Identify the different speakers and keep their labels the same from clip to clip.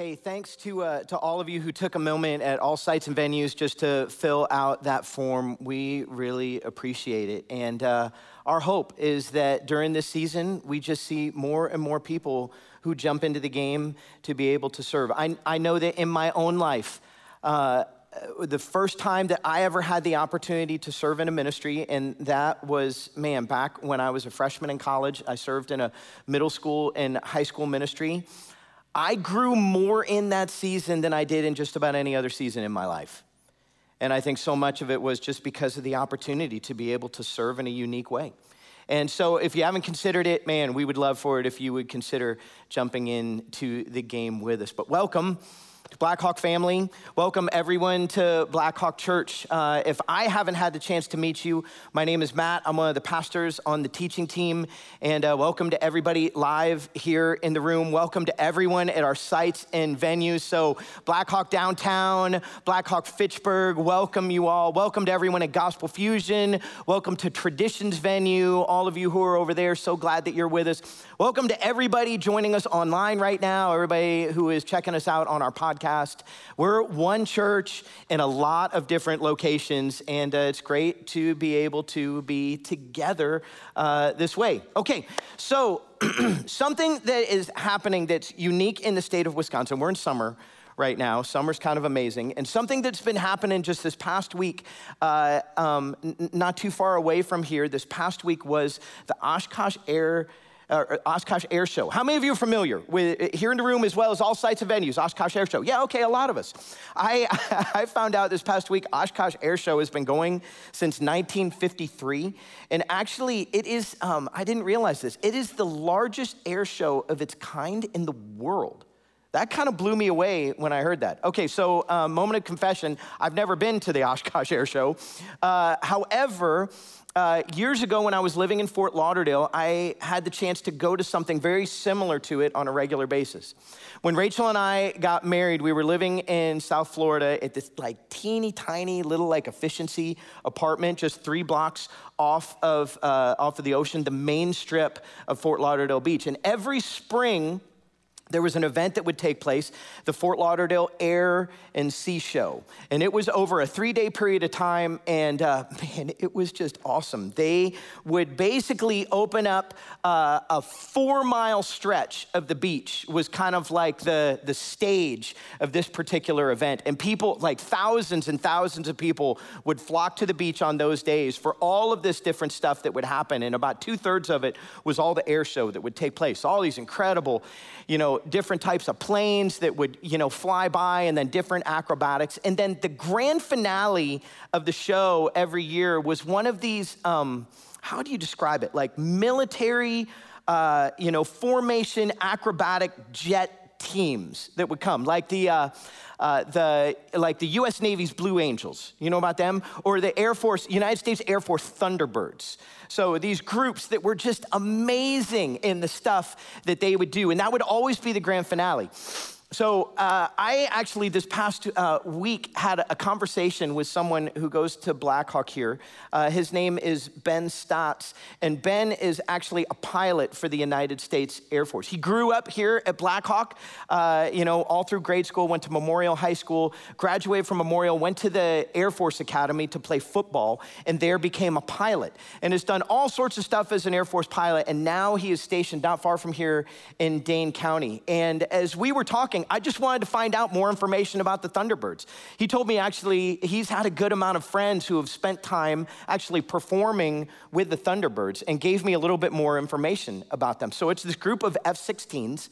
Speaker 1: Hey, thanks to, uh, to all of you who took a moment at all sites and venues just to fill out that form. We really appreciate it. And uh, our hope is that during this season, we just see more and more people who jump into the game to be able to serve. I, I know that in my own life, uh, the first time that I ever had the opportunity to serve in a ministry, and that was, man, back when I was a freshman in college. I served in a middle school and high school ministry. I grew more in that season than I did in just about any other season in my life. And I think so much of it was just because of the opportunity to be able to serve in a unique way. And so, if you haven't considered it, man, we would love for it if you would consider jumping into the game with us. But welcome. Blackhawk family, welcome everyone to Blackhawk Church. Uh, if I haven't had the chance to meet you, my name is Matt. I'm one of the pastors on the teaching team, and uh, welcome to everybody live here in the room. Welcome to everyone at our sites and venues. So, Blackhawk Downtown, Blackhawk Fitchburg, welcome you all. Welcome to everyone at Gospel Fusion. Welcome to Traditions Venue, all of you who are over there. So glad that you're with us. Welcome to everybody joining us online right now, everybody who is checking us out on our podcast. We're one church in a lot of different locations, and uh, it's great to be able to be together uh, this way. Okay, so something that is happening that's unique in the state of Wisconsin, we're in summer right now. Summer's kind of amazing. And something that's been happening just this past week, uh, um, n- not too far away from here, this past week was the Oshkosh Air uh, Oshkosh Air Show. How many of you are familiar with uh, here in the room as well as all sites and venues? Oshkosh Air Show. Yeah, okay, a lot of us. I I found out this past week Oshkosh Air Show has been going since 1953, and actually it is. Um, I didn't realize this. It is the largest air show of its kind in the world. That kind of blew me away when I heard that. Okay, so uh, moment of confession I've never been to the Oshkosh Air Show. Uh, however, uh, years ago when I was living in Fort Lauderdale, I had the chance to go to something very similar to it on a regular basis. When Rachel and I got married, we were living in South Florida at this like teeny tiny little like efficiency apartment, just three blocks off of, uh, off of the ocean, the main strip of Fort Lauderdale Beach. And every spring, there was an event that would take place, the Fort Lauderdale Air and Sea Show. And it was over a three day period of time, and uh, man, it was just awesome. They would basically open up uh, a four mile stretch of the beach, was kind of like the, the stage of this particular event. And people, like thousands and thousands of people, would flock to the beach on those days for all of this different stuff that would happen. And about two thirds of it was all the air show that would take place, all these incredible, you know, different types of planes that would, you know, fly by and then different acrobatics. And then the grand finale of the show every year was one of these, um, how do you describe it? Like military, uh, you know, formation acrobatic jet teams that would come, like the, uh, uh, the like the U.S. Navy's Blue Angels. You know about them, or the Air Force, United States Air Force Thunderbirds. So these groups that were just amazing in the stuff that they would do, and that would always be the grand finale. So uh, I actually this past uh, week had a conversation with someone who goes to Blackhawk here. Uh, his name is Ben Stotts, and Ben is actually a pilot for the United States Air Force. He grew up here at Blackhawk, uh, you know, all through grade school. Went to Memorial High School, graduated from Memorial, went to the Air Force Academy to play football, and there became a pilot, and has done all sorts of stuff as an Air Force pilot. And now he is stationed not far from here in Dane County. And as we were talking I just wanted to find out more information about the Thunderbirds. He told me actually he's had a good amount of friends who have spent time actually performing with the Thunderbirds and gave me a little bit more information about them. So it's this group of F 16s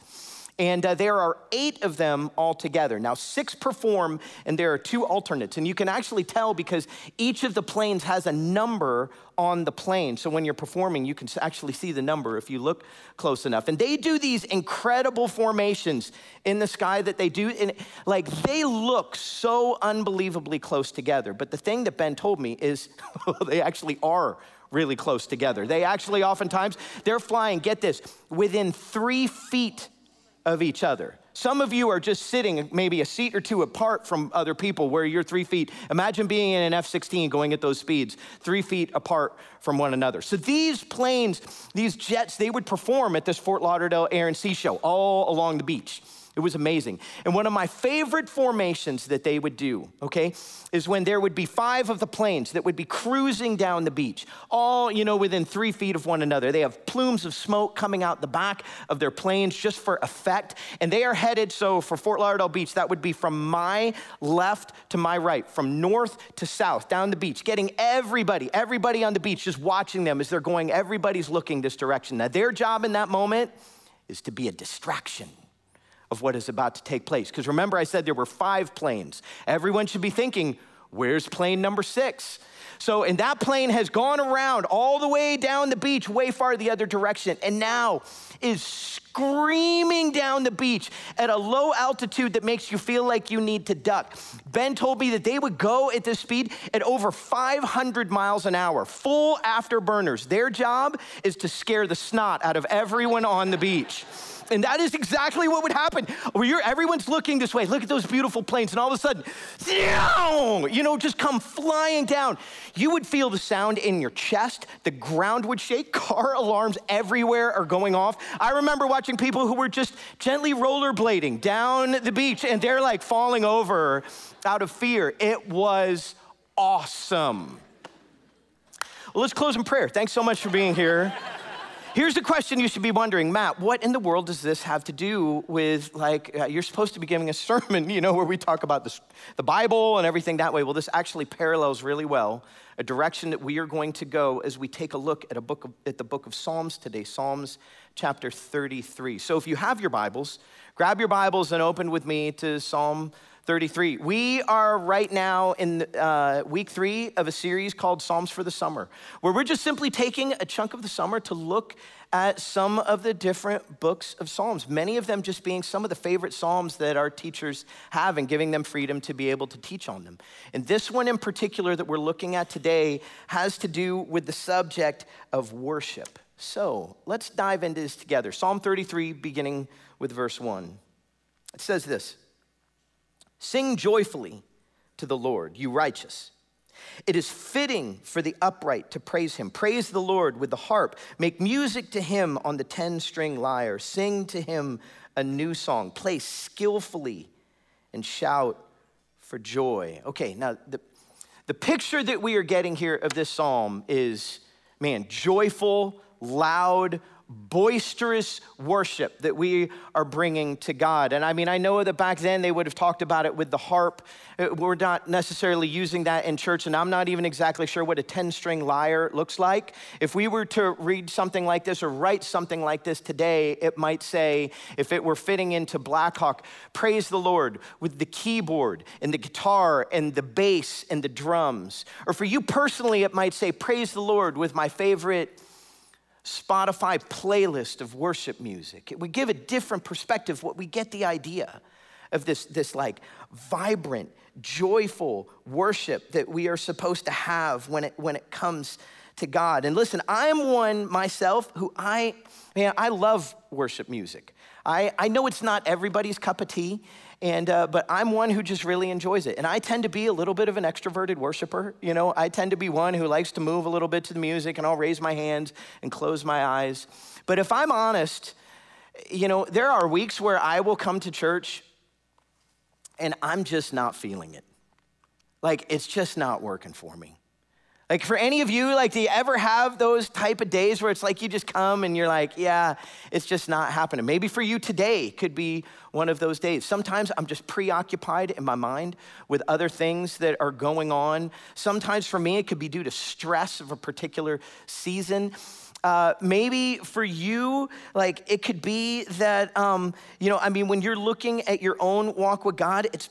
Speaker 1: and uh, there are eight of them altogether. Now, six perform, and there are two alternates. And you can actually tell because each of the planes has a number on the plane. So when you're performing, you can actually see the number if you look close enough. And they do these incredible formations in the sky that they do. And like they look so unbelievably close together. But the thing that Ben told me is they actually are really close together. They actually oftentimes, they're flying, get this, within three feet of each other. Some of you are just sitting maybe a seat or two apart from other people where you're three feet. Imagine being in an F 16 going at those speeds, three feet apart from one another. So these planes, these jets, they would perform at this Fort Lauderdale Air and Sea Show all along the beach. It was amazing. And one of my favorite formations that they would do, okay, is when there would be five of the planes that would be cruising down the beach, all, you know, within three feet of one another. They have plumes of smoke coming out the back of their planes just for effect. And they are headed, so for Fort Lauderdale Beach, that would be from my left to my right, from north to south, down the beach, getting everybody, everybody on the beach, just watching them as they're going, everybody's looking this direction. Now, their job in that moment is to be a distraction of what is about to take place. Because remember, I said there were five planes. Everyone should be thinking, where's plane number six? So, and that plane has gone around all the way down the beach, way far the other direction, and now is screaming down the beach at a low altitude that makes you feel like you need to duck. Ben told me that they would go at this speed at over 500 miles an hour, full afterburners. Their job is to scare the snot out of everyone on the beach. And that is exactly what would happen. Where everyone's looking this way. Look at those beautiful planes. And all of a sudden, you know, just come flying down. You would feel the sound in your chest. The ground would shake. Car alarms everywhere are going off. I remember watching people who were just gently rollerblading down the beach and they're like falling over out of fear. It was awesome. Well, let's close in prayer. Thanks so much for being here. Here's the question you should be wondering, Matt, what in the world does this have to do with, like, uh, you're supposed to be giving a sermon, you know, where we talk about the, the Bible and everything that way. Well, this actually parallels really well a direction that we are going to go as we take a look at, a book of, at the book of Psalms today, Psalms chapter 33. So if you have your Bibles, grab your Bibles and open with me to Psalm 33. We are right now in uh, week three of a series called Psalms for the Summer, where we're just simply taking a chunk of the summer to look at some of the different books of Psalms, many of them just being some of the favorite Psalms that our teachers have and giving them freedom to be able to teach on them. And this one in particular that we're looking at today has to do with the subject of worship. So let's dive into this together. Psalm 33, beginning with verse 1. It says this. Sing joyfully to the Lord, you righteous. It is fitting for the upright to praise him. Praise the Lord with the harp. Make music to him on the 10 string lyre. Sing to him a new song. Play skillfully and shout for joy. Okay, now the, the picture that we are getting here of this psalm is man, joyful, loud, boisterous worship that we are bringing to God. And I mean, I know that back then they would have talked about it with the harp. Uh, we're not necessarily using that in church, and I'm not even exactly sure what a 10 string lyre looks like. If we were to read something like this or write something like this today, it might say, if it were fitting into Blackhawk, praise the Lord with the keyboard and the guitar and the bass and the drums. Or for you personally, it might say, praise the Lord with my favorite Spotify playlist of worship music. It would give a different perspective. What we get the idea of this, this like vibrant, joyful worship that we are supposed to have when it, when it comes to God. And listen, I'm one myself who I, man, I love worship music. I, I know it's not everybody's cup of tea, and, uh, but I'm one who just really enjoys it. And I tend to be a little bit of an extroverted worshiper. You know, I tend to be one who likes to move a little bit to the music and I'll raise my hands and close my eyes. But if I'm honest, you know, there are weeks where I will come to church and I'm just not feeling it. Like, it's just not working for me. Like for any of you, like, do you ever have those type of days where it's like you just come and you're like, yeah, it's just not happening? Maybe for you today could be one of those days. Sometimes I'm just preoccupied in my mind with other things that are going on. Sometimes for me, it could be due to stress of a particular season. Uh, maybe for you, like it could be that, um, you know, I mean, when you're looking at your own walk with God, it's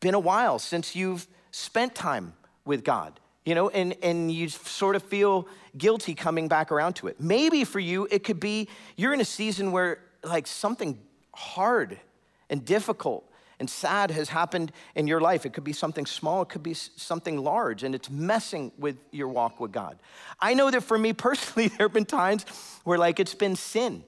Speaker 1: been a while since you've spent time with God you know, and, and you sort of feel guilty coming back around to it. Maybe for you, it could be you're in a season where like something hard and difficult and sad has happened in your life. It could be something small, it could be something large, and it's messing with your walk with God. I know that for me personally, there have been times where like it's been sin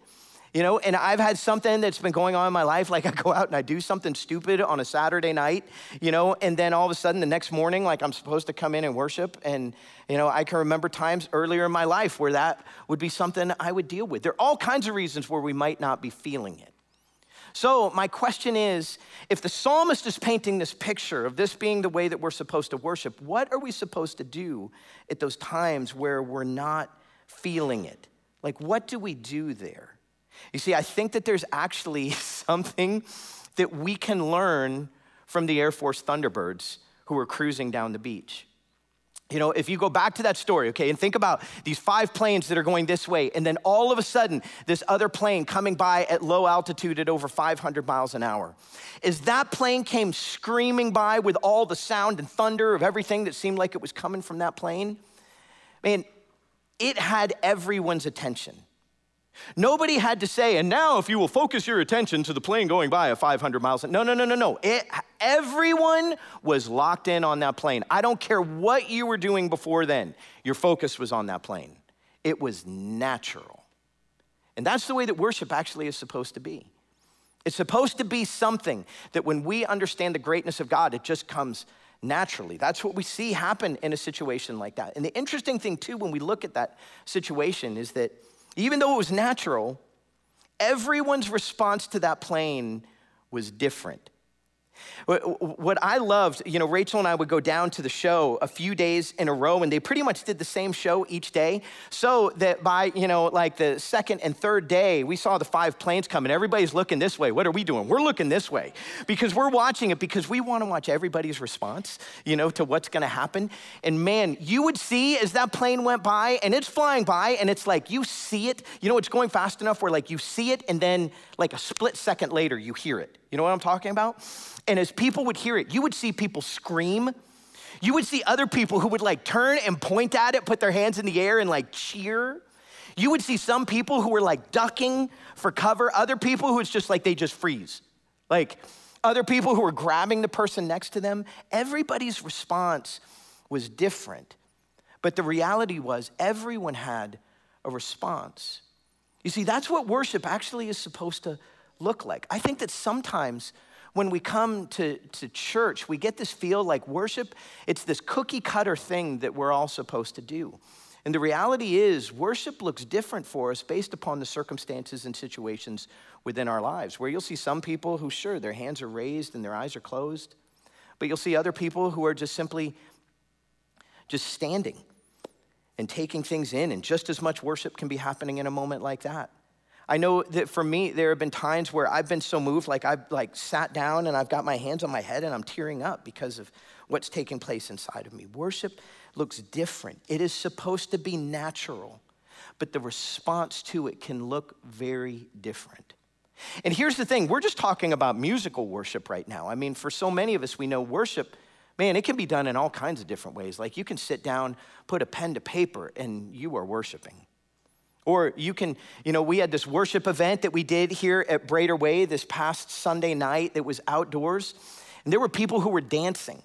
Speaker 1: you know, and I've had something that's been going on in my life, like I go out and I do something stupid on a Saturday night, you know, and then all of a sudden the next morning, like I'm supposed to come in and worship. And, you know, I can remember times earlier in my life where that would be something I would deal with. There are all kinds of reasons where we might not be feeling it. So, my question is if the psalmist is painting this picture of this being the way that we're supposed to worship, what are we supposed to do at those times where we're not feeling it? Like, what do we do there? You see, I think that there's actually something that we can learn from the Air Force Thunderbirds who were cruising down the beach. You know, if you go back to that story, okay, and think about these five planes that are going this way, and then all of a sudden, this other plane coming by at low altitude at over 500 miles an hour. As that plane came screaming by with all the sound and thunder of everything that seemed like it was coming from that plane, man, it had everyone's attention. Nobody had to say, and now if you will focus your attention to the plane going by at 500 miles. No, no, no, no, no. It, everyone was locked in on that plane. I don't care what you were doing before then, your focus was on that plane. It was natural. And that's the way that worship actually is supposed to be. It's supposed to be something that when we understand the greatness of God, it just comes naturally. That's what we see happen in a situation like that. And the interesting thing, too, when we look at that situation is that even though it was natural, everyone's response to that plane was different. What I loved, you know, Rachel and I would go down to the show a few days in a row, and they pretty much did the same show each day. So that by, you know, like the second and third day, we saw the five planes coming. Everybody's looking this way. What are we doing? We're looking this way because we're watching it because we want to watch everybody's response, you know, to what's going to happen. And man, you would see as that plane went by, and it's flying by, and it's like you see it, you know, it's going fast enough where like you see it, and then like a split second later, you hear it. You know what I'm talking about? And as people would hear it, you would see people scream. You would see other people who would like turn and point at it, put their hands in the air and like cheer. You would see some people who were like ducking for cover, other people who it's just like they just freeze. Like other people who were grabbing the person next to them. Everybody's response was different. But the reality was, everyone had a response. You see, that's what worship actually is supposed to look like. I think that sometimes when we come to, to church, we get this feel like worship, it's this cookie cutter thing that we're all supposed to do. And the reality is, worship looks different for us based upon the circumstances and situations within our lives, where you'll see some people who, sure, their hands are raised and their eyes are closed, but you'll see other people who are just simply just standing and taking things in, and just as much worship can be happening in a moment like that. I know that for me, there have been times where I've been so moved, like I've like sat down and I've got my hands on my head and I'm tearing up because of what's taking place inside of me. Worship looks different. It is supposed to be natural, but the response to it can look very different. And here's the thing we're just talking about musical worship right now. I mean, for so many of us, we know worship, man, it can be done in all kinds of different ways. Like you can sit down, put a pen to paper, and you are worshiping. Or you can, you know, we had this worship event that we did here at Brader Way this past Sunday night that was outdoors. And there were people who were dancing.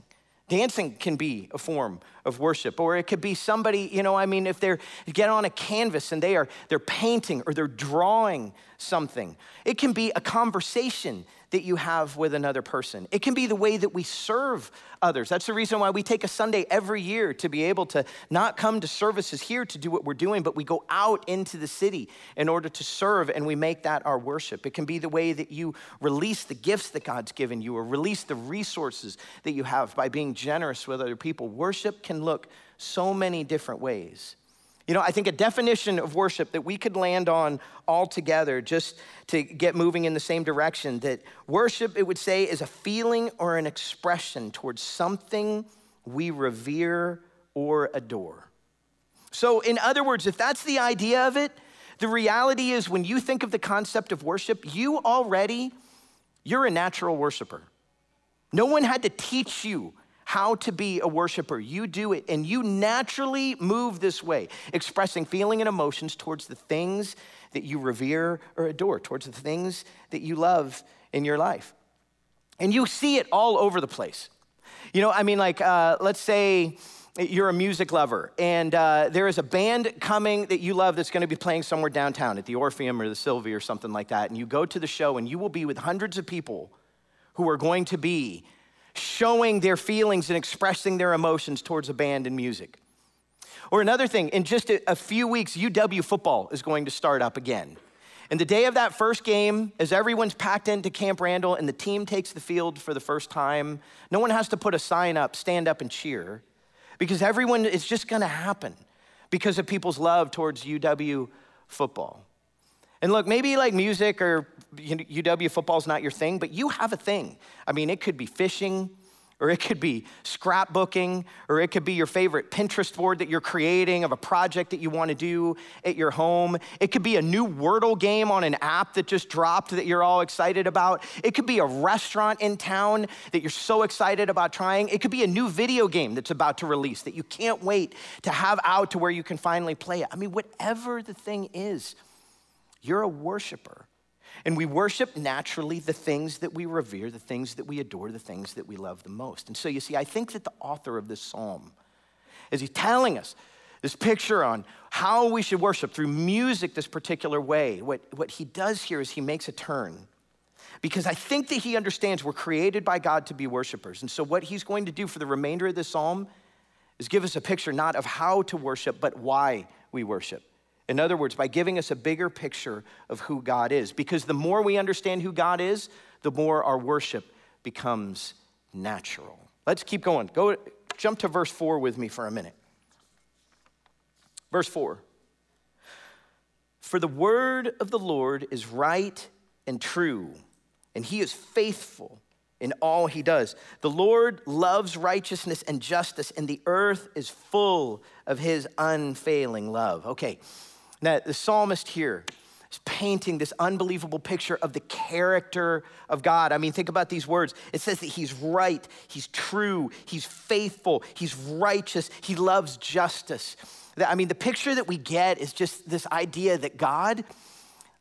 Speaker 1: Dancing can be a form of worship, or it could be somebody, you know, I mean, if they're get on a canvas and they are they're painting or they're drawing something. It can be a conversation that you have with another person. It can be the way that we serve others. That's the reason why we take a Sunday every year to be able to not come to services here to do what we're doing, but we go out into the city in order to serve and we make that our worship. It can be the way that you release the gifts that God's given you or release the resources that you have by being generous with other people. Worship can look so many different ways. You know, I think a definition of worship that we could land on all together just to get moving in the same direction that worship, it would say, is a feeling or an expression towards something we revere or adore. So, in other words, if that's the idea of it, the reality is when you think of the concept of worship, you already, you're a natural worshiper. No one had to teach you how to be a worshiper. You do it, and you naturally move this way, expressing feeling and emotions towards the things that you revere or adore, towards the things that you love in your life. And you see it all over the place. You know, I mean, like, uh, let's say you're a music lover and uh, there is a band coming that you love that's going to be playing somewhere downtown at the Orpheum or the Sylvee or something like that. And you go to the show and you will be with hundreds of people who are going to be showing their feelings and expressing their emotions towards a band and music. Or another thing, in just a, a few weeks, UW football is going to start up again. And the day of that first game, as everyone's packed into Camp Randall and the team takes the field for the first time, no one has to put a sign up, stand up and cheer, because everyone, is just gonna happen because of people's love towards UW football. And look, maybe like music or UW football's not your thing, but you have a thing. I mean, it could be fishing, or it could be scrapbooking, or it could be your favorite Pinterest board that you're creating of a project that you want to do at your home. It could be a new Wordle game on an app that just dropped that you're all excited about. It could be a restaurant in town that you're so excited about trying. It could be a new video game that's about to release that you can't wait to have out to where you can finally play it. I mean, whatever the thing is, you're a worshiper. And we worship naturally the things that we revere, the things that we adore, the things that we love the most. And so you see, I think that the author of this psalm, as he's telling us this picture on how we should worship through music this particular way, what, what he does here is he makes a turn. Because I think that he understands we're created by God to be worshipers. And so what he's going to do for the remainder of this psalm is give us a picture not of how to worship, but why we worship. In other words, by giving us a bigger picture of who God is. Because the more we understand who God is, the more our worship becomes natural. Let's keep going. Go jump to verse 4 with me for a minute. Verse 4. For the word of the Lord is right and true, and he is faithful in all he does. The Lord loves righteousness and justice, and the earth is full of his unfailing love. Okay, now, the psalmist here is painting this unbelievable picture of the character of God. I mean, think about these words. It says that he's right, he's true, he's faithful, he's righteous, he loves justice. I mean, the picture that we get is just this idea that God,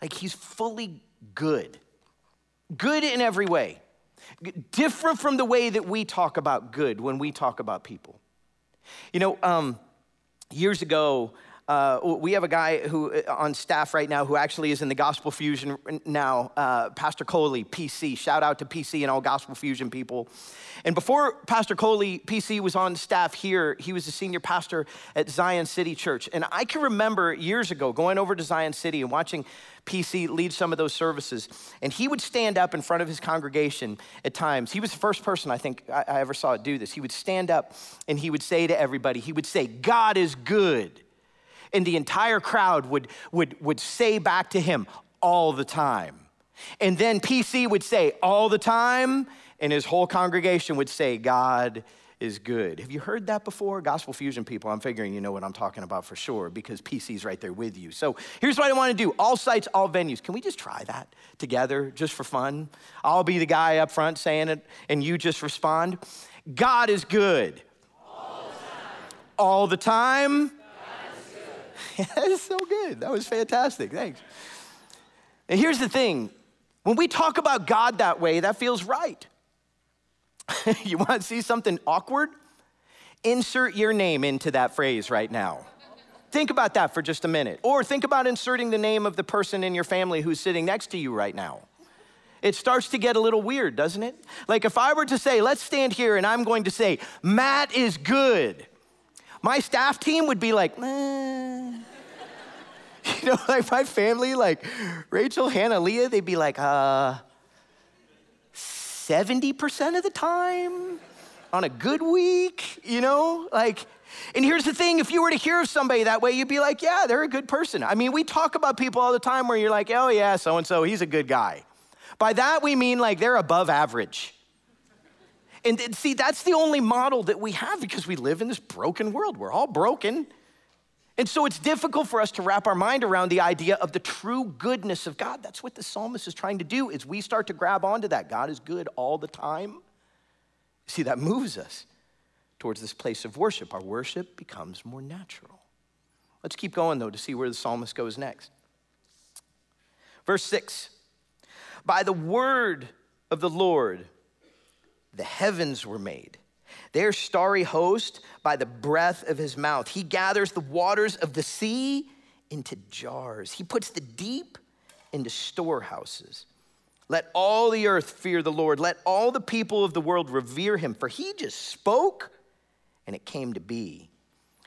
Speaker 1: like, he's fully good, good in every way, different from the way that we talk about good when we talk about people. You know, um, years ago, uh, we have a guy who uh, on staff right now who actually is in the Gospel Fusion now, uh, Pastor Coley, PC. Shout out to PC and all Gospel Fusion people. And before Pastor Coley, PC was on staff here, he was a senior pastor at Zion City Church. And I can remember years ago going over to Zion City and watching PC lead some of those services. And he would stand up in front of his congregation at times. He was the first person I think I, I ever saw do this. He would stand up and he would say to everybody, he would say, God is good and the entire crowd would, would, would say back to him all the time. And then PC would say all the time, and his whole congregation would say, God is good. Have you heard that before? Gospel Fusion people, I'm figuring you know what I'm talking about for sure because PC's right there with you. So here's what I want to do all sites, all venues. Can we just try that together just for fun? I'll be the guy up front saying it, and you just respond. God is good. All the time. All the time. That's so good. That was fantastic. Thanks. And here's the thing when we talk about God that way, that feels right. you want to see something awkward? Insert your name into that phrase right now. Think about that for just a minute. Or think about inserting the name of the person in your family who's sitting next to you right now. It starts to get a little weird, doesn't it? Like if I were to say, let's stand here and I'm going to say, Matt is good my staff team would be like, you know, like my family, like Rachel, Hannah, Leah, they'd be like, uh, 70% of the time on a good week, you know? Like, and here's the thing if you were to hear of somebody that way, you'd be like, yeah, they're a good person. I mean, we talk about people all the time where you're like, oh, yeah, so and so, he's a good guy. By that, we mean like they're above average. And see, that's the only model that we have because we live in this broken world. We're all broken. And so it's difficult for us to wrap our mind around the idea of the true goodness of God. That's what the psalmist is trying to do is we start to grab onto that. God is good all the time. See, that moves us towards this place of worship. Our worship becomes more natural. Let's keep going though to see where the psalmist goes next. Verse 6. By the word of the Lord the heavens were made. Their starry host by the breath of his mouth. He gathers the waters of the sea into jars. He puts the deep into storehouses. Let all the earth fear the Lord. Let all the people of the world revere him, for he just spoke and it came to be.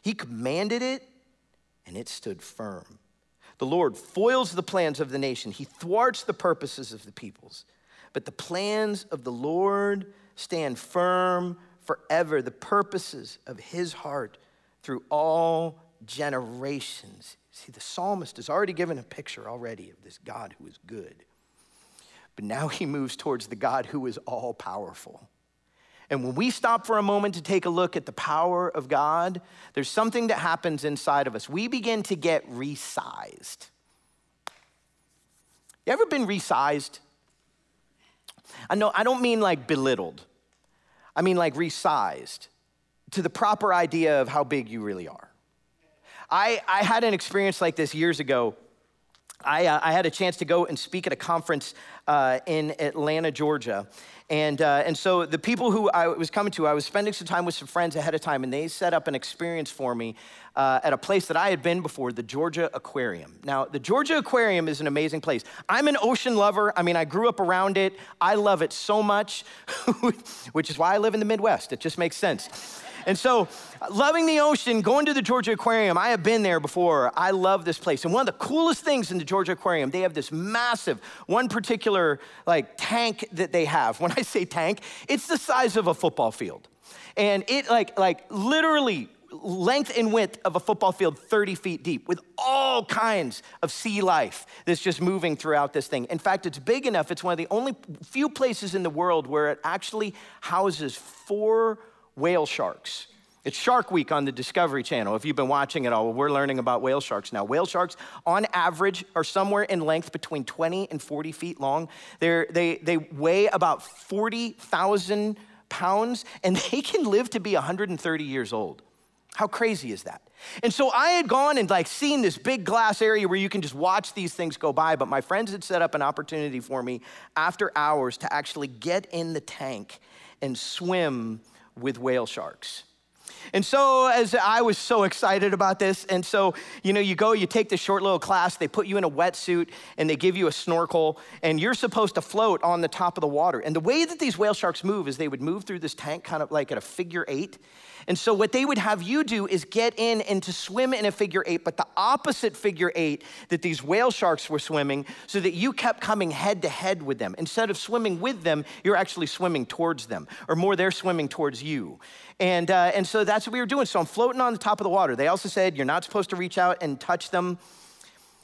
Speaker 1: He commanded it and it stood firm. The Lord foils the plans of the nation, he thwarts the purposes of the peoples. But the plans of the Lord stand firm forever, the purposes of his heart through all generations. See, the psalmist has already given a picture already of this God who is good. But now he moves towards the God who is all powerful. And when we stop for a moment to take a look at the power of God, there's something that happens inside of us. We begin to get resized. You ever been resized? I know I don't mean like belittled. I mean like resized to the proper idea of how big you really are. I, I had an experience like this years ago. I, uh, I had a chance to go and speak at a conference uh, in Atlanta, Georgia. And, uh, and so the people who I was coming to, I was spending some time with some friends ahead of time, and they set up an experience for me uh, at a place that I had been before, the Georgia Aquarium. Now, the Georgia Aquarium is an amazing place. I'm an ocean lover. I mean, I grew up around it. I love it so much, which is why I live in the Midwest. It just makes sense. And so, loving the ocean, going to the Georgia Aquarium, I have been there before. I love this place. And one of the coolest things in the Georgia Aquarium, they have this massive, one particular like tank that they have. When I say tank, it's the size of a football field. And it like like literally length and width of a football field 30 feet deep with all kinds of sea life that's just moving throughout this thing. In fact, it's big enough, it's one of the only few places in the world where it actually houses four whale sharks. It's Shark Week on the Discovery Channel. If you've been watching it all, we're learning about whale sharks now. Whale sharks, on average, are somewhere in length between 20 and 40 feet long. They're, they, they weigh about 40,000 pounds, and they can live to be 130 years old. How crazy is that? And so I had gone and like seen this big glass area where you can just watch these things go by, but my friends had set up an opportunity for me after hours to actually get in the tank and swim with whale sharks. And so, as I was so excited about this, and so, you know, you go, you take this short little class, they put you in a wetsuit, and they give you a snorkel, and you're supposed to float on the top of the water. And the way that these whale sharks move is they would move through this tank kind of like at a figure eight, and so, what they would have you do is get in and to swim in a figure eight, but the opposite figure eight that these whale sharks were swimming, so that you kept coming head to head with them. Instead of swimming with them, you're actually swimming towards them, or more, they're swimming towards you. And, uh, and so that's what we were doing. So, I'm floating on the top of the water. They also said you're not supposed to reach out and touch them.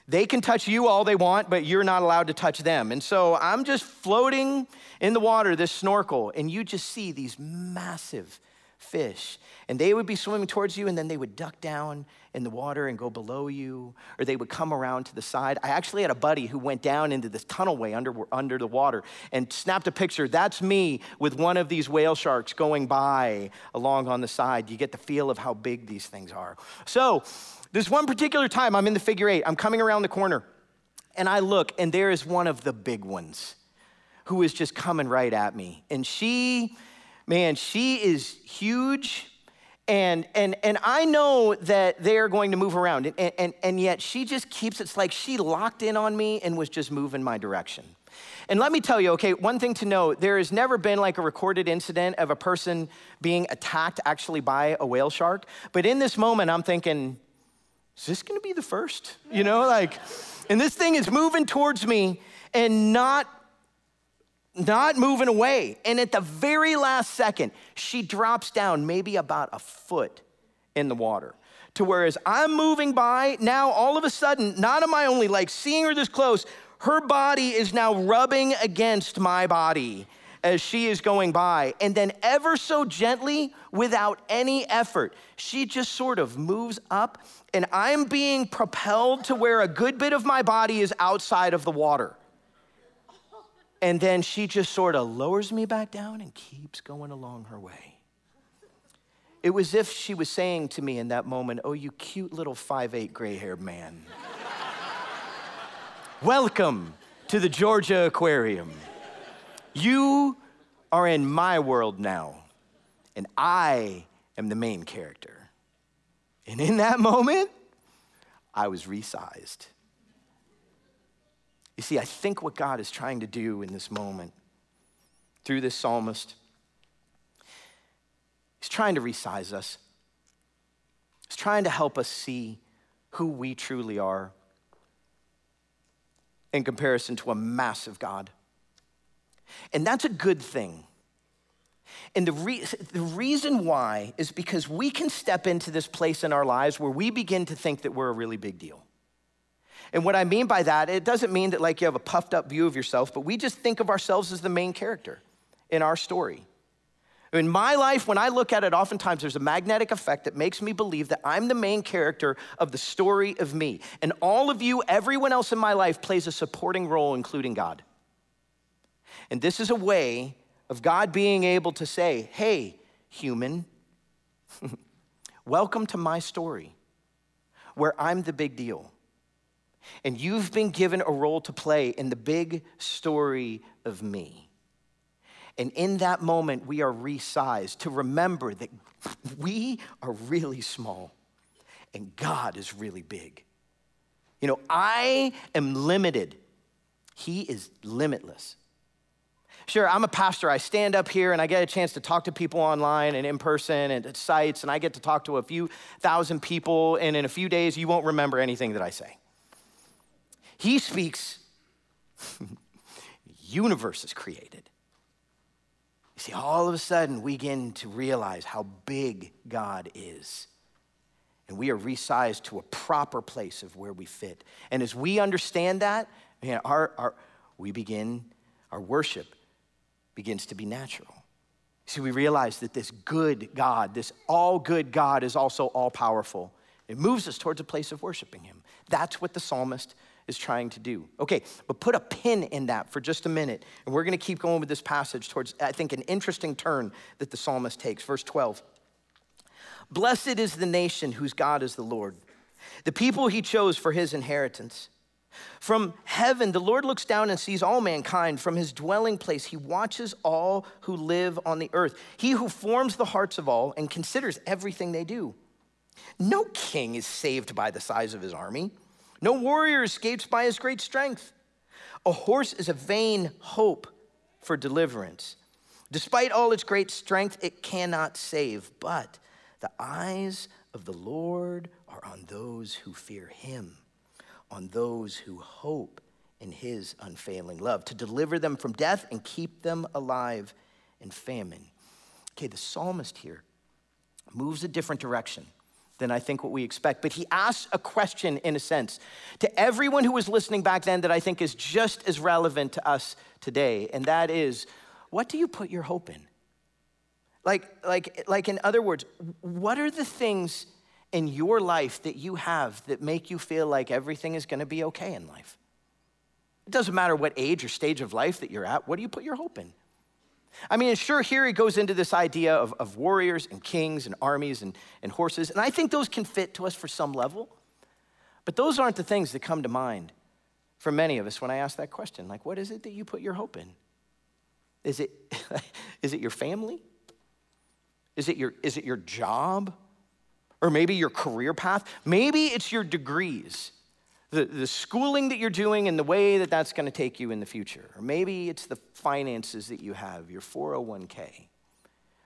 Speaker 1: They can touch you all they want, but you're not allowed to touch them. And so I'm just floating in the water, this snorkel, and you just see these massive fish. And they would be swimming towards you, and then they would duck down in the water and go below you, or they would come around to the side. I actually had a buddy who went down into this tunnelway under, under the water and snapped a picture. That's me with one of these whale sharks going by along on the side. You get the feel of how big these things are. So, this one particular time, I'm in the figure eight, I'm coming around the corner, and I look, and there is one of the big ones who is just coming right at me. And she, man, she is huge. And, and, and I know that they're going to move around. And, and, and yet she just keeps, it's like she locked in on me and was just moving my direction. And let me tell you, okay, one thing to know there has never been like a recorded incident of a person being attacked actually by a whale shark. But in this moment, I'm thinking, is this gonna be the first? You know, like, and this thing is moving towards me and not not moving away. And at the very last second, she drops down maybe about a foot in the water. To whereas I'm moving by, now all of a sudden, not am I only like seeing her this close, her body is now rubbing against my body as she is going by. And then, ever so gently, without any effort, she just sort of moves up, and I'm being propelled to where a good bit of my body is outside of the water. And then she just sort of lowers me back down and keeps going along her way. It was if she was saying to me in that moment, Oh, you cute little five-eight gray haired man. Welcome to the Georgia Aquarium. You are in my world now, and I am the main character. And in that moment, I was resized. You see, I think what God is trying to do in this moment through this psalmist, He's trying to resize us. He's trying to help us see who we truly are. in comparison to a massive God. And that's a good thing. And the, re- the reason why is because we can step into this place in our lives where we begin to think that we're a really big deal. And what I mean by that, it doesn't mean that like you have a puffed up view of yourself, but we just think of ourselves as the main character in our story. In my life, when I look at it, oftentimes there's a magnetic effect that makes me believe that I'm the main character of the story of me. And all of you, everyone else in my life, plays a supporting role, including God. And this is a way of God being able to say, hey, human, welcome to my story, where I'm the big deal. And you've been given a role to play in the big story of me. And in that moment, we are resized to remember that we are really small and God is really big. You know, I am limited, He is limitless. Sure, I'm a pastor. I stand up here and I get a chance to talk to people online and in person and at sites, and I get to talk to a few thousand people, and in a few days, you won't remember anything that I say. He speaks, universe is created. You see, all of a sudden, we begin to realize how big God is. And we are resized to a proper place of where we fit. And as we understand that, our, our, we begin, our worship begins to be natural. See, we realize that this good God, this all good God, is also all powerful. It moves us towards a place of worshiping Him. That's what the psalmist is trying to do. Okay, but put a pin in that for just a minute, and we're going to keep going with this passage towards, I think, an interesting turn that the psalmist takes. Verse 12 Blessed is the nation whose God is the Lord, the people he chose for his inheritance. From heaven, the Lord looks down and sees all mankind. From his dwelling place, he watches all who live on the earth. He who forms the hearts of all and considers everything they do. No king is saved by the size of his army. No warrior escapes by his great strength. A horse is a vain hope for deliverance. Despite all its great strength, it cannot save. But the eyes of the Lord are on those who fear him, on those who hope in his unfailing love, to deliver them from death and keep them alive in famine. Okay, the psalmist here moves a different direction than I think what we expect. But he asks a question, in a sense, to everyone who was listening back then that I think is just as relevant to us today, and that is what do you put your hope in? Like, like, like in other words, what are the things in your life that you have that make you feel like everything is going to be okay in life? It doesn't matter what age or stage of life that you're at, what do you put your hope in? I mean, sure, here he goes into this idea of, of warriors and kings and armies and, and horses, and I think those can fit to us for some level. But those aren't the things that come to mind for many of us when I ask that question. Like, what is it that you put your hope in? Is it, is it your family? Is it your, is it your job? Or maybe your career path? Maybe it's your degrees the, the schooling that you're doing and the way that that's going to take you in the future. Or maybe it's the finances that you have, your 401k.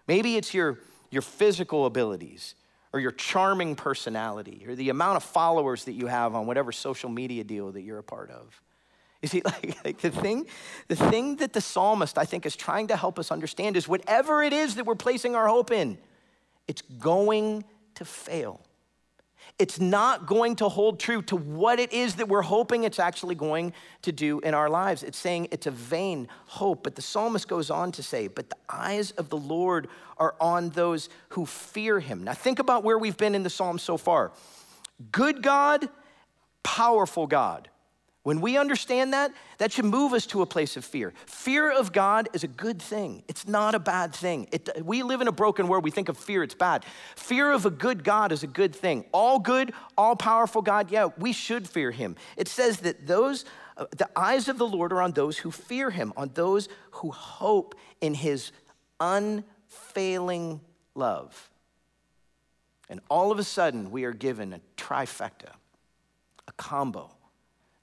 Speaker 1: Maybe it's your, your physical abilities or your charming personality or the amount of followers that you have on whatever social media deal that you're a part of. You see, like, like, the thing, the thing that the psalmist I think is trying to help us understand is whatever it is that we're placing our hope in, it's going to fail it's not going to hold true to what it is that we're hoping it's actually going to do in our lives. It's saying it's a vain hope. But the psalmist goes on to say, But the eyes of the Lord are on those who fear him. Now, think about where we've been in the psalm so far good God, powerful God. When we understand that, that should move us to a place of fear. Fear of God is a good thing. It's not a bad thing. It, we live in a broken world. We think of fear, it's bad. Fear of a good God is a good thing. All good, all powerful God, yeah, we should fear him. It says that those, uh, the eyes of the Lord are on those who fear him, on those who hope in his unfailing love. And all of a sudden, we are given a trifecta, a combo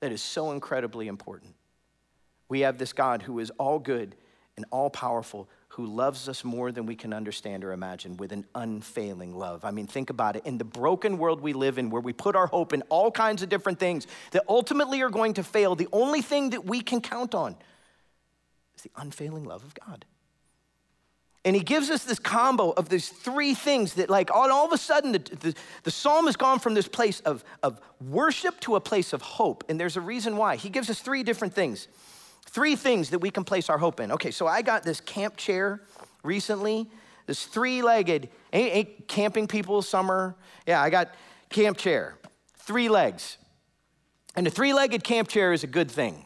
Speaker 1: that is so incredibly important. We have this God who is all good and all powerful, who loves us more than we can understand or imagine with an unfailing love. I mean, think about it. In the broken world we live in, where we put our hope in all kinds of different things that ultimately are going to fail, the only thing that we can count on is the unfailing love of God. And he gives us this combo of these three things that, like, all, all of a sudden, the, the, the, psalm has gone from this place of, of worship to a place of hope. And there's a reason why. He gives us three different things. Three things that we can place our hope in. Okay, so I got this camp chair recently, this three legged, ain't, ain't camping people summer. Yeah, I got camp chair, three legs. And a three legged camp chair is a good thing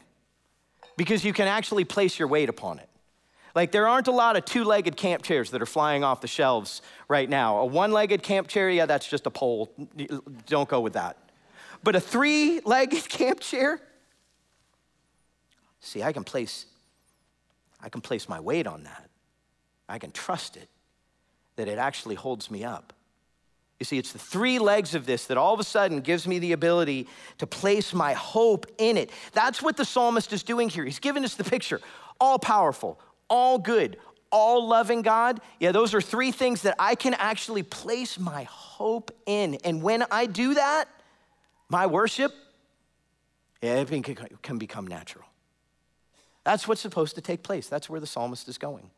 Speaker 1: because you can actually place your weight upon it. Like, there aren't a lot of two legged camp chairs that are flying off the shelves right now. A one legged camp chair, yeah, that's just a pole. Don't go with that. But a three legged camp chair, see, I can place, I can place my weight on that. I can trust it, that it actually holds me up. You see, it's the three legs of this that all of a sudden gives me the ability to place my hope in it. That's what the psalmist is doing here. He's giving us the picture all powerful, all good, all loving God, yeah, those are three things that I can actually place my hope in. And when I do that, my worship, yeah, it can become natural. That's what's supposed to take place. That's where the psalmist is going.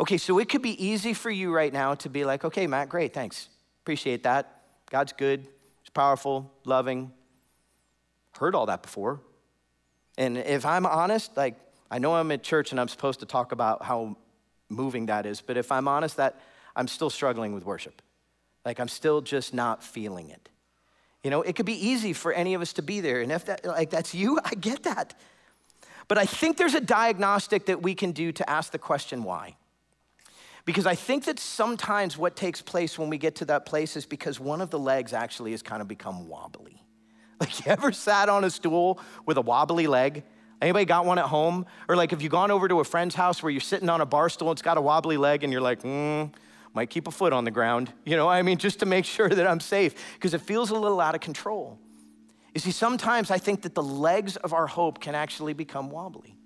Speaker 1: Okay, so it could be easy for you right now to be like, okay, Matt, great, thanks. Appreciate that. God's good, He's powerful, loving. Heard all that before. And if I'm honest, like, I know I'm at church and I'm supposed to talk about how moving that is, but if I'm honest, that I'm still struggling with worship. Like I'm still just not feeling it. You know, it could be easy for any of us to be there. And if that like that's you, I get that. But I think there's a diagnostic that we can do to ask the question why. Because I think that sometimes what takes place when we get to that place is because one of the legs actually has kind of become wobbly. Like you ever sat on a stool with a wobbly leg? Anybody got one at home? Or like, have you gone over to a friend's house where you're sitting on a bar stool, it's got a wobbly leg, and you're like, hmm, might keep a foot on the ground. You know, I mean, just to make sure that I'm safe, because it feels a little out of control. You see, sometimes I think that the legs of our hope can actually become wobbly.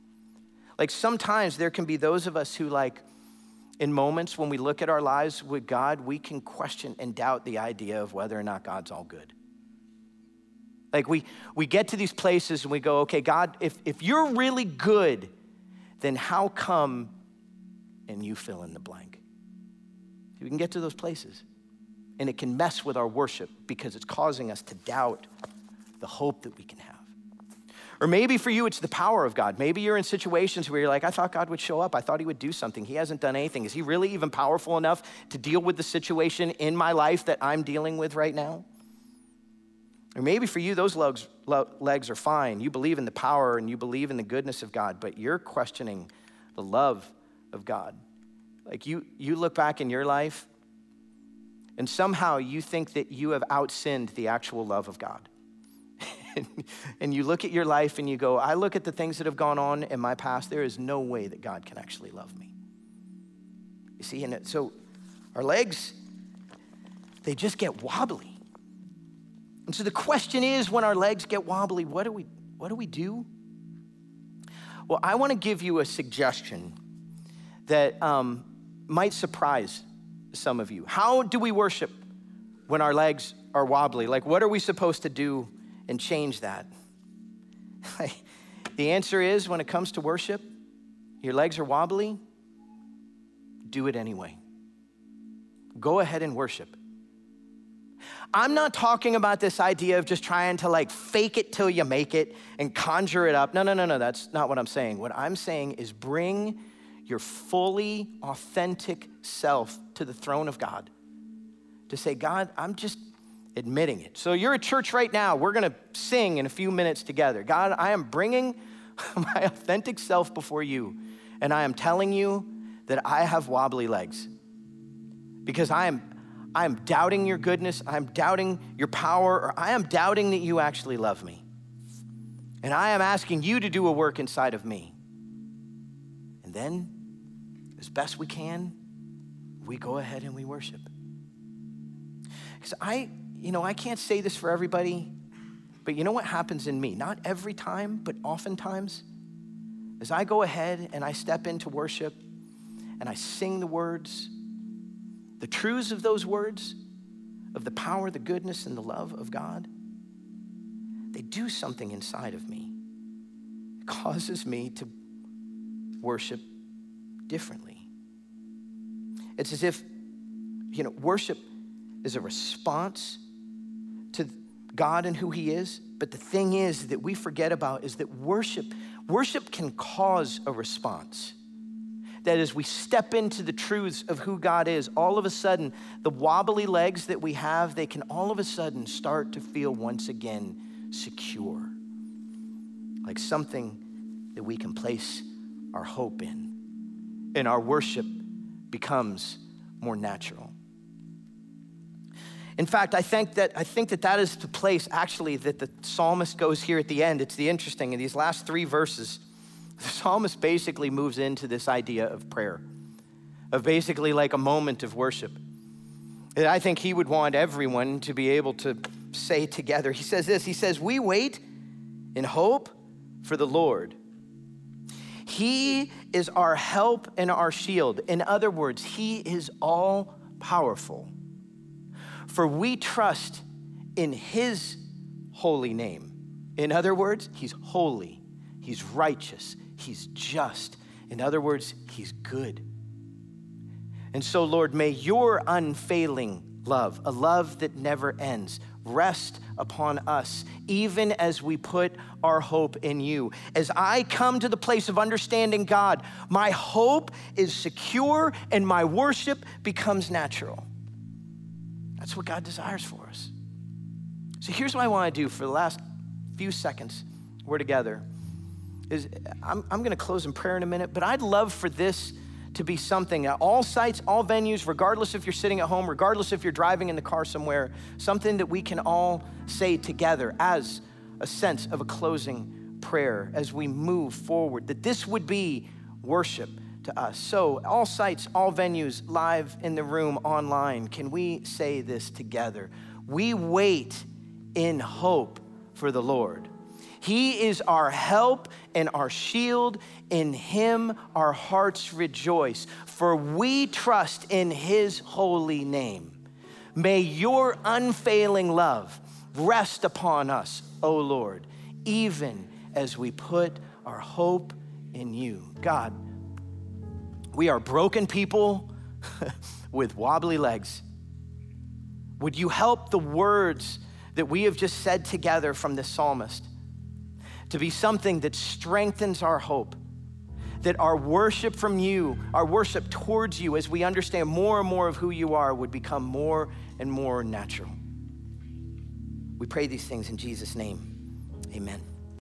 Speaker 1: Like sometimes there can be those of us who, like, in moments when we look at our lives with God, we can question and doubt the idea of whether or not God's all good. Like we, we get to these places and we go, okay, God, if, if you're really good, then how come and you fill in the blank? We can get to those places. And it can mess with our worship because it's causing us to doubt the hope that we can have. Or maybe for you, it's the power of God. Maybe you're in situations where you're like, I thought God would show up. I thought he would do something. He hasn't done anything. Is he really even powerful enough to deal with the situation in my life that I'm dealing with right now? Or maybe for you, those legs, legs are fine. You believe in the power and you believe in the goodness of God, but you're questioning the love of God. Like you, you look back in your life and somehow you think that you have outsinned the actual love of God. and you look at your life and you go, I look at the things that have gone on in my past, there is no way that God can actually love me. You see, and so our legs, they just get wobbly. And so the question is when our legs get wobbly, what do we, what do, we do? Well, I want to give you a suggestion that um, might surprise some of you. How do we worship when our legs are wobbly? Like, what are we supposed to do and change that? the answer is when it comes to worship, your legs are wobbly, do it anyway. Go ahead and worship. I'm not talking about this idea of just trying to like fake it till you make it and conjure it up. No, no, no, no, that's not what I'm saying. What I'm saying is bring your fully authentic self to the throne of God to say, God, I'm just admitting it. So you're at church right now. We're going to sing in a few minutes together. God, I am bringing my authentic self before you, and I am telling you that I have wobbly legs because I am I am doubting your goodness, I'm doubting your power, or I am doubting that you actually love me. And I am asking you to do a work inside of me. And then, as best we can, we go ahead and we worship. Because I, you know, I can't say this for everybody, but you know what happens in me? Not every time, but oftentimes, as I go ahead and I step into worship and I sing the words, the truths of those words, of the power, the goodness, and the love of God, they do something inside of me. It causes me to worship differently. It's as if, you know, worship is a response to God and who He is. But the thing is that we forget about is that worship, worship can cause a response. That as we step into the truths of who God is, all of a sudden, the wobbly legs that we have, they can all of a sudden start to feel once again secure. Like something that we can place our hope in. And our worship becomes more natural. In fact, I think that I think that that is the place actually that the psalmist goes here at the end. It's the interesting in these last three verses. The psalmist basically moves into this idea of prayer, of basically like a moment of worship. And I think he would want everyone to be able to say together. He says this. He says, "We wait in hope for the Lord." He is our help and our shield. In other words, He is all powerful. For we trust in His holy name. In other words, He's holy, He's righteous, He's just. In other words, He's good. And so, Lord, may your unfailing love, a love that never ends, rest upon us, even as we put our hope in you. As I come to the place of understanding God, my hope is secure and my worship becomes natural. That's what God desires for us. So here's what I want to do for the last few seconds. We're together. Is I'm, I'm going to close in prayer in a minute, but I'd love for this to be something all sites, all venues, regardless if you're sitting at home, regardless if you're driving in the car somewhere, something that we can all say together as a sense of a closing prayer as we move forward, that this would be worship to us. So, all sites, all venues, live in the room, online, can we say this together? We wait in hope for the Lord. He is our help and our shield. In him our hearts rejoice, for we trust in his holy name. May your unfailing love rest upon us, O Lord, even as we put our hope in you. God, we are broken people with wobbly legs. Would you help the words that we have just said together from the psalmist to be something that strengthens our hope. That our worship from you, our worship towards you, as we understand more and more of who you are, would become more and more natural. We pray these things in Jesus' name. Amen.